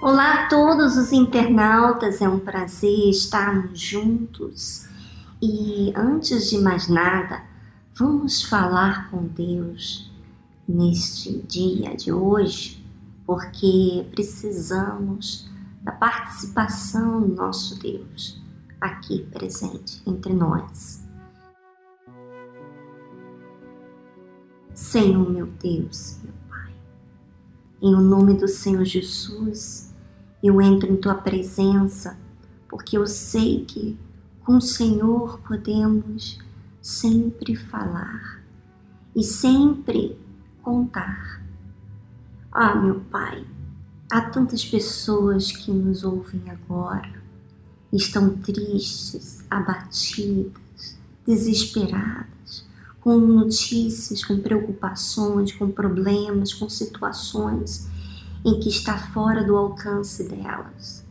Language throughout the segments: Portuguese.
Olá a todos os internautas, é um prazer estarmos juntos. E antes de mais nada, vamos falar com Deus neste dia de hoje, porque precisamos da participação do nosso Deus aqui presente entre nós. Senhor meu Deus, meu Pai, em o nome do Senhor Jesus, eu entro em tua presença, porque eu sei que com o Senhor podemos sempre falar e sempre contar. Ah, meu Pai, há tantas pessoas que nos ouvem agora, estão tristes, abatidas, desesperadas, com notícias, com preocupações, com problemas, com situações em que está fora do alcance delas.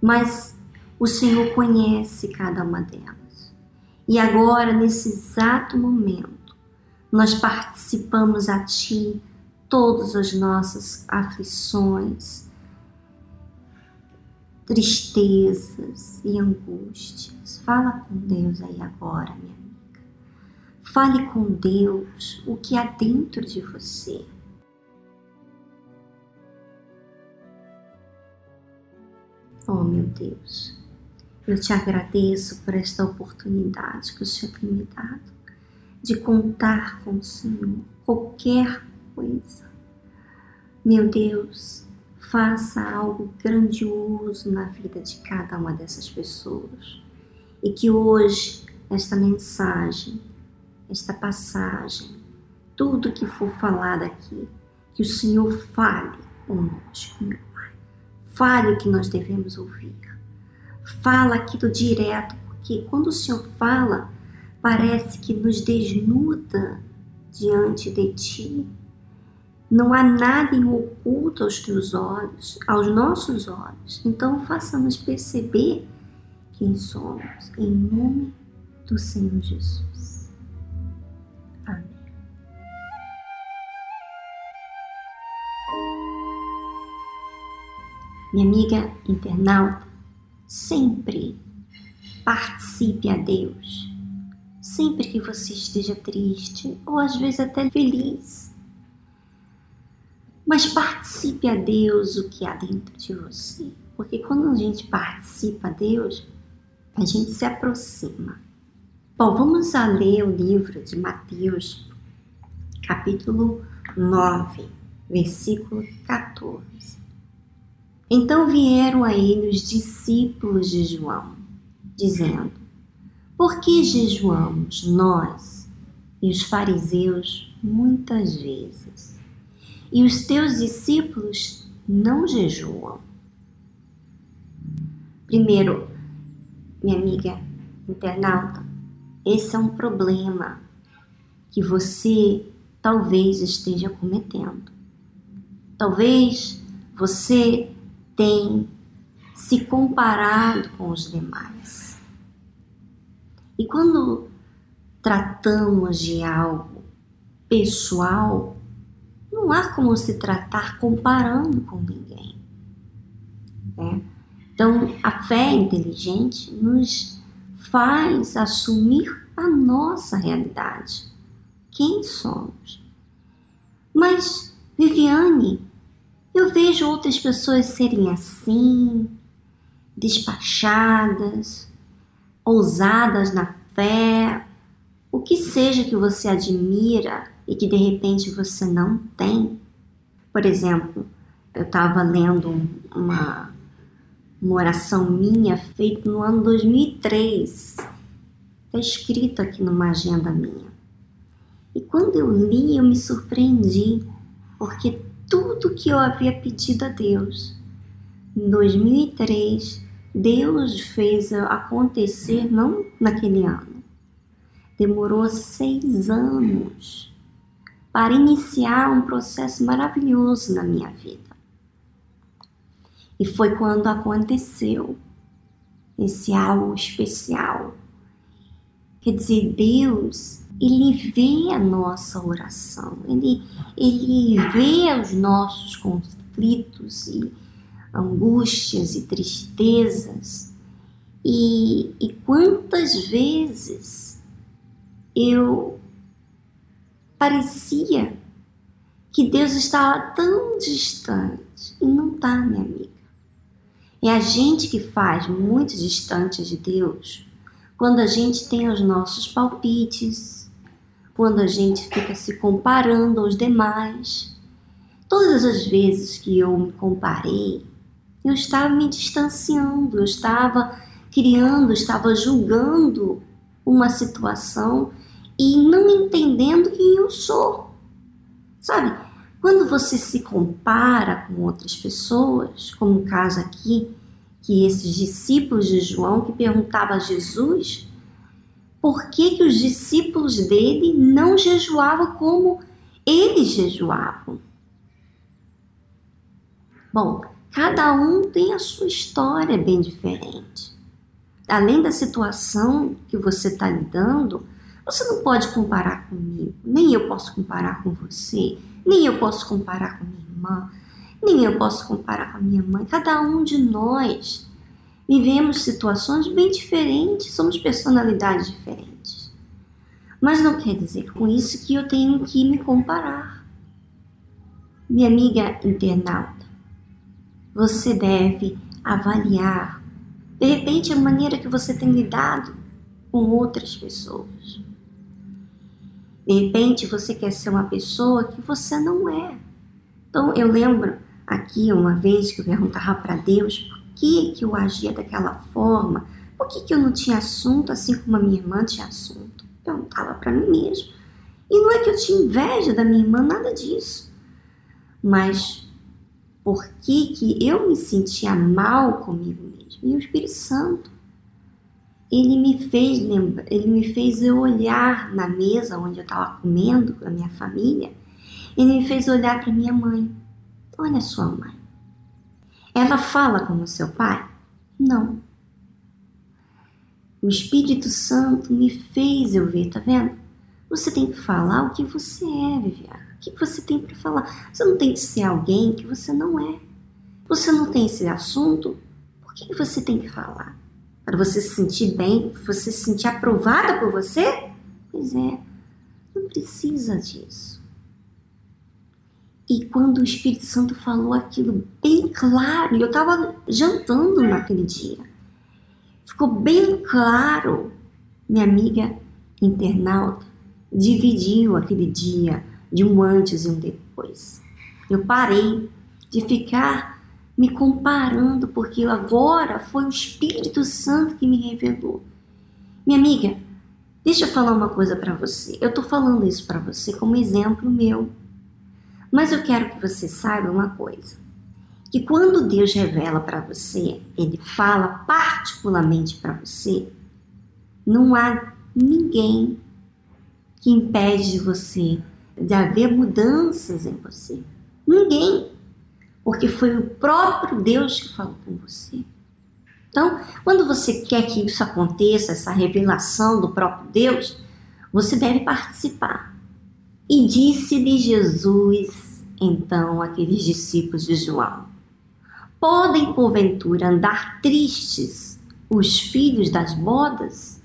Mas o Senhor conhece cada uma delas. E agora, nesse exato momento, nós participamos a Ti todas as nossas aflições, tristezas e angústias. Fala com Deus aí agora, minha amiga. Fale com Deus o que há dentro de você. Oh, meu Deus, eu te agradeço por esta oportunidade que o Senhor tem me dado de contar com o Senhor qualquer coisa. Meu Deus, faça algo grandioso na vida de cada uma dessas pessoas. E que hoje esta mensagem, esta passagem, tudo que for falado aqui, que o Senhor fale conosco, meu Fale o que nós devemos ouvir. Fala aquilo direto, porque quando o Senhor fala, parece que nos desnuda diante de Ti. Não há nada em oculto aos teus olhos, aos nossos olhos. Então faça-nos perceber quem somos, em nome do Senhor Jesus. Minha amiga internauta, sempre participe a Deus. Sempre que você esteja triste ou às vezes até feliz. Mas participe a Deus o que há dentro de você. Porque quando a gente participa a Deus, a gente se aproxima. Bom, vamos a ler o livro de Mateus, capítulo 9, versículo 14. Então vieram a ele os discípulos de João, dizendo: Por que jejuamos nós e os fariseus muitas vezes, e os teus discípulos não jejuam? Primeiro, minha amiga internauta, esse é um problema que você talvez esteja cometendo. Talvez você tem se comparado com os demais. E quando tratamos de algo pessoal, não há como se tratar comparando com ninguém. Né? Então, a fé inteligente nos faz assumir a nossa realidade, quem somos. Mas, Viviane, eu vejo outras pessoas serem assim, despachadas, ousadas na fé, o que seja que você admira e que de repente você não tem. Por exemplo, eu estava lendo uma, uma oração minha feita no ano 2003, está escrito aqui numa agenda minha. E quando eu li, eu me surpreendi, porque tudo que eu havia pedido a Deus. Em 2003, Deus fez acontecer, não naquele ano. Demorou seis anos para iniciar um processo maravilhoso na minha vida. E foi quando aconteceu esse algo especial. Quer dizer, Deus ele vê a nossa oração, ele, ele vê os nossos conflitos e angústias e tristezas. E, e quantas vezes eu parecia que Deus estava tão distante e não está, minha amiga. É a gente que faz muito distante de Deus quando a gente tem os nossos palpites, quando a gente fica se comparando aos demais. Todas as vezes que eu me comparei, eu estava me distanciando, eu estava criando, estava julgando uma situação e não entendendo quem eu sou. Sabe? Quando você se compara com outras pessoas, como o caso aqui, que esses discípulos de João que perguntavam a Jesus por que, que os discípulos dele não jejuavam como eles jejuavam. Bom, cada um tem a sua história bem diferente. Além da situação que você está lidando, você não pode comparar comigo, nem eu posso comparar com você, nem eu posso comparar com minha irmã, nem eu posso comparar com a minha mãe. Cada um de nós vivemos situações bem diferentes, somos personalidades diferentes. Mas não quer dizer com isso que eu tenho que me comparar. Minha amiga internauta, você deve avaliar, de repente, a maneira que você tem lidado com outras pessoas. De repente, você quer ser uma pessoa que você não é. Então, eu lembro aqui uma vez que eu perguntava para Deus por que, que eu agia daquela forma, por que, que eu não tinha assunto assim como a minha irmã tinha assunto. Eu perguntava para mim mesmo. E não é que eu tinha inveja da minha irmã, nada disso. Mas por que, que eu me sentia mal comigo mesmo? E o Espírito Santo, ele me fez lembrar, ele me fez eu olhar na mesa onde eu estava comendo com a minha família, ele me fez olhar para minha mãe. Olha sua mãe. Ela fala como seu pai? Não. O Espírito Santo me fez eu ver, tá vendo? Você tem que falar o que você é, Viviane. O que você tem para falar? Você não tem que ser alguém que você não é. Você não tem esse assunto, por que você tem que falar? Para você se sentir bem, para você se sentir aprovada por você? Pois é, não precisa disso. E quando o Espírito Santo falou aquilo bem claro, eu estava jantando naquele dia, ficou bem claro, minha amiga internauta dividiu aquele dia de um antes e um depois. Eu parei de ficar me comparando, porque agora foi o Espírito Santo que me revelou. Minha amiga, deixa eu falar uma coisa para você. Eu estou falando isso para você como exemplo meu mas eu quero que você saiba uma coisa: que quando Deus revela para você, Ele fala particularmente para você, não há ninguém que impede de você de haver mudanças em você. Ninguém. Porque foi o próprio Deus que falou com você. Então, quando você quer que isso aconteça, essa revelação do próprio Deus, você deve participar. E disse-lhe Jesus, então, aqueles discípulos de João: Podem, porventura, andar tristes os filhos das bodas,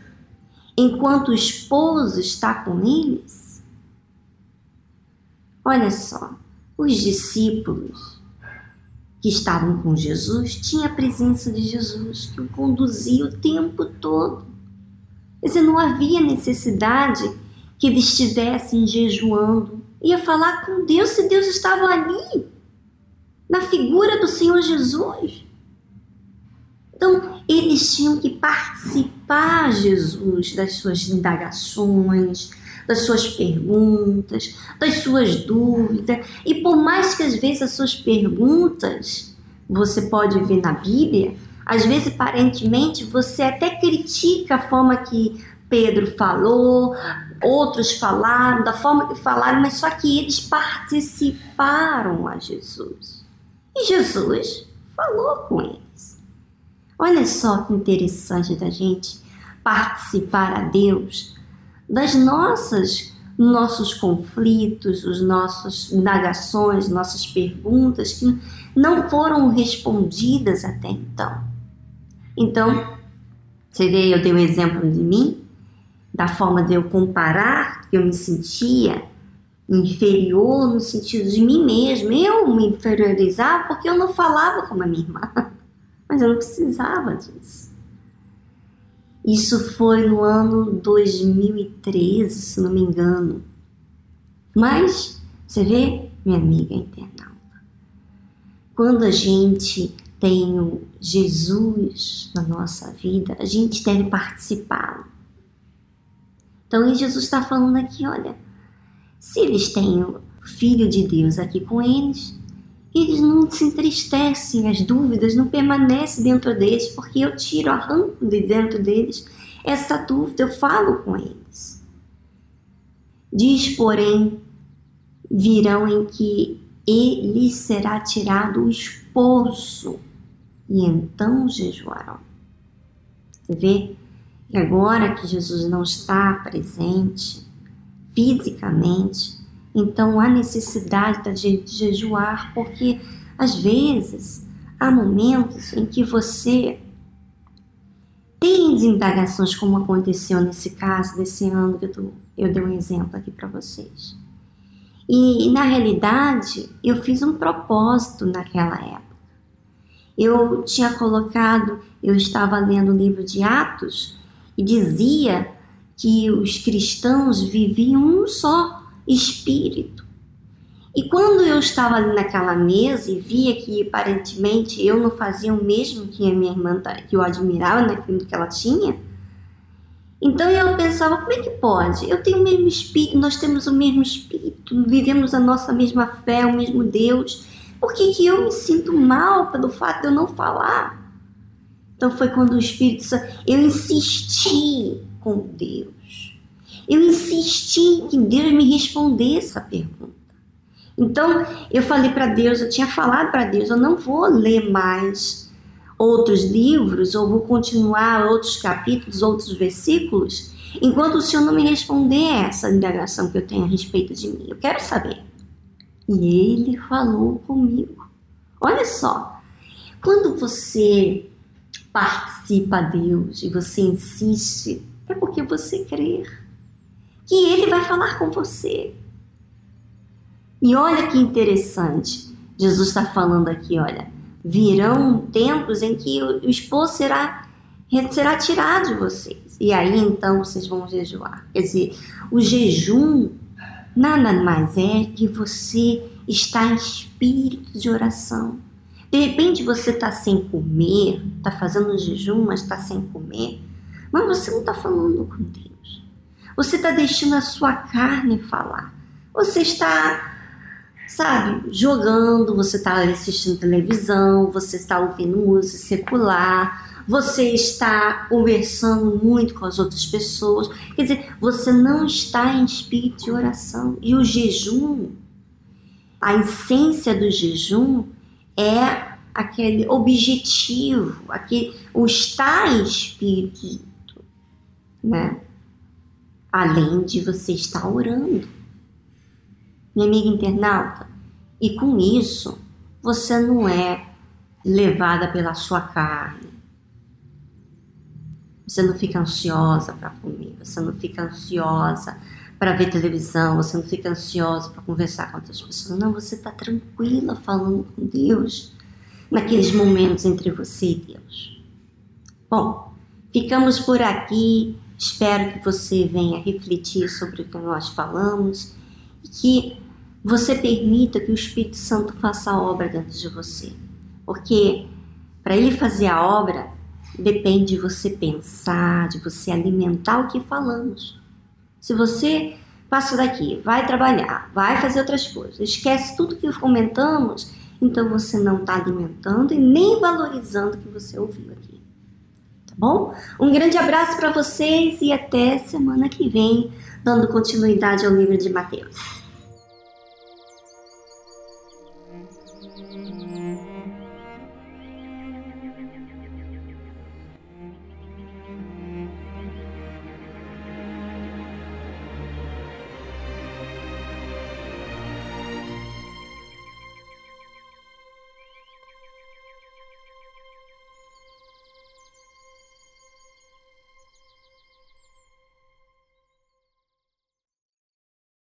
enquanto o esposo está com eles? Olha só, os discípulos que estavam com Jesus tinham a presença de Jesus que o conduzia o tempo todo. Quer dizer, não havia necessidade que eles estivessem jejuando. Ia falar com Deus se Deus estava ali, na figura do Senhor Jesus. Então, eles tinham que participar, Jesus, das suas indagações, das suas perguntas, das suas dúvidas. E por mais que às vezes as suas perguntas, você pode ver na Bíblia, às vezes aparentemente você até critica a forma que Pedro falou, outros falaram, da forma que falaram, mas só que eles participaram a Jesus. E Jesus falou com eles. Olha só que interessante da gente participar a Deus das nossas nossos conflitos, os nossos indagações, nossas perguntas que não foram respondidas até então. Então, você vê, eu dei um exemplo de mim, da forma de eu comparar, que eu me sentia inferior no sentido de mim mesma. Eu me inferiorizava porque eu não falava como a minha irmã, mas eu não precisava disso. Isso foi no ano 2013, se não me engano. Mas, você vê, minha amiga internauta, quando a gente tem o Jesus na nossa vida, a gente deve participar. Então, Jesus está falando aqui, olha, se eles têm o Filho de Deus aqui com eles, eles não se entristecem, as dúvidas não permanecem dentro deles, porque eu tiro, arranco de dentro deles essa dúvida, eu falo com eles. Diz, porém, virão em que ele será tirado o esposo, e então jejuarão. Você vê que agora que Jesus não está presente fisicamente, então há necessidade de jejuar, porque às vezes há momentos em que você tem indagações, como aconteceu nesse caso, desse ano que eu, eu dei um exemplo aqui para vocês. E, e na realidade, eu fiz um propósito naquela época. Eu tinha colocado, eu estava lendo o livro de Atos e dizia que os cristãos viviam um só espírito. E quando eu estava ali naquela mesa e via que aparentemente eu não fazia o mesmo que a minha irmã, que eu admirava naquilo que ela tinha, então eu pensava, como é que pode? Eu tenho o mesmo espírito, nós temos o mesmo espírito, vivemos a nossa mesma fé, o mesmo Deus. Por que, que eu me sinto mal pelo fato de eu não falar? Então foi quando o Espírito Santo, eu insisti com Deus. Eu insisti que Deus me respondesse a pergunta. Então, eu falei para Deus, eu tinha falado para Deus, eu não vou ler mais outros livros, ou vou continuar outros capítulos, outros versículos, enquanto o Senhor não me responder essa indagação que eu tenho a respeito de mim. Eu quero saber. E ele falou comigo. Olha só, quando você participa a Deus e você insiste, é porque você crê que Ele vai falar com você. E olha que interessante, Jesus está falando aqui, olha, virão tempos em que o esposo será, será tirado de vocês. E aí então vocês vão jejuar. Quer dizer, o jejum nada mais é que você está em espírito de oração. De repente você está sem comer, está fazendo um jejum, mas está sem comer, mas você não está falando com Deus. Você está deixando a sua carne falar. Você está sabe, jogando, você está assistindo televisão, você está ouvindo música secular, você está conversando muito com as outras pessoas. Quer dizer, você não está em espírito de oração. E o jejum, a essência do jejum é aquele objetivo, aquele, o estar em espírito, né? Além de você estar orando minha amiga internauta. E com isso, você não é levada pela sua carne. Você não fica ansiosa para comer, você não fica ansiosa para ver televisão, você não fica ansiosa para conversar com outras pessoas. Não, você está tranquila falando com Deus naqueles momentos entre você e Deus. Bom, ficamos por aqui. Espero que você venha refletir sobre o que nós falamos e que você permita que o Espírito Santo faça a obra dentro de você. Porque para ele fazer a obra, depende de você pensar, de você alimentar o que falamos. Se você passa daqui, vai trabalhar, vai fazer outras coisas, esquece tudo que comentamos, então você não está alimentando e nem valorizando o que você ouviu aqui. Tá bom? Um grande abraço para vocês e até semana que vem, dando continuidade ao livro de Mateus.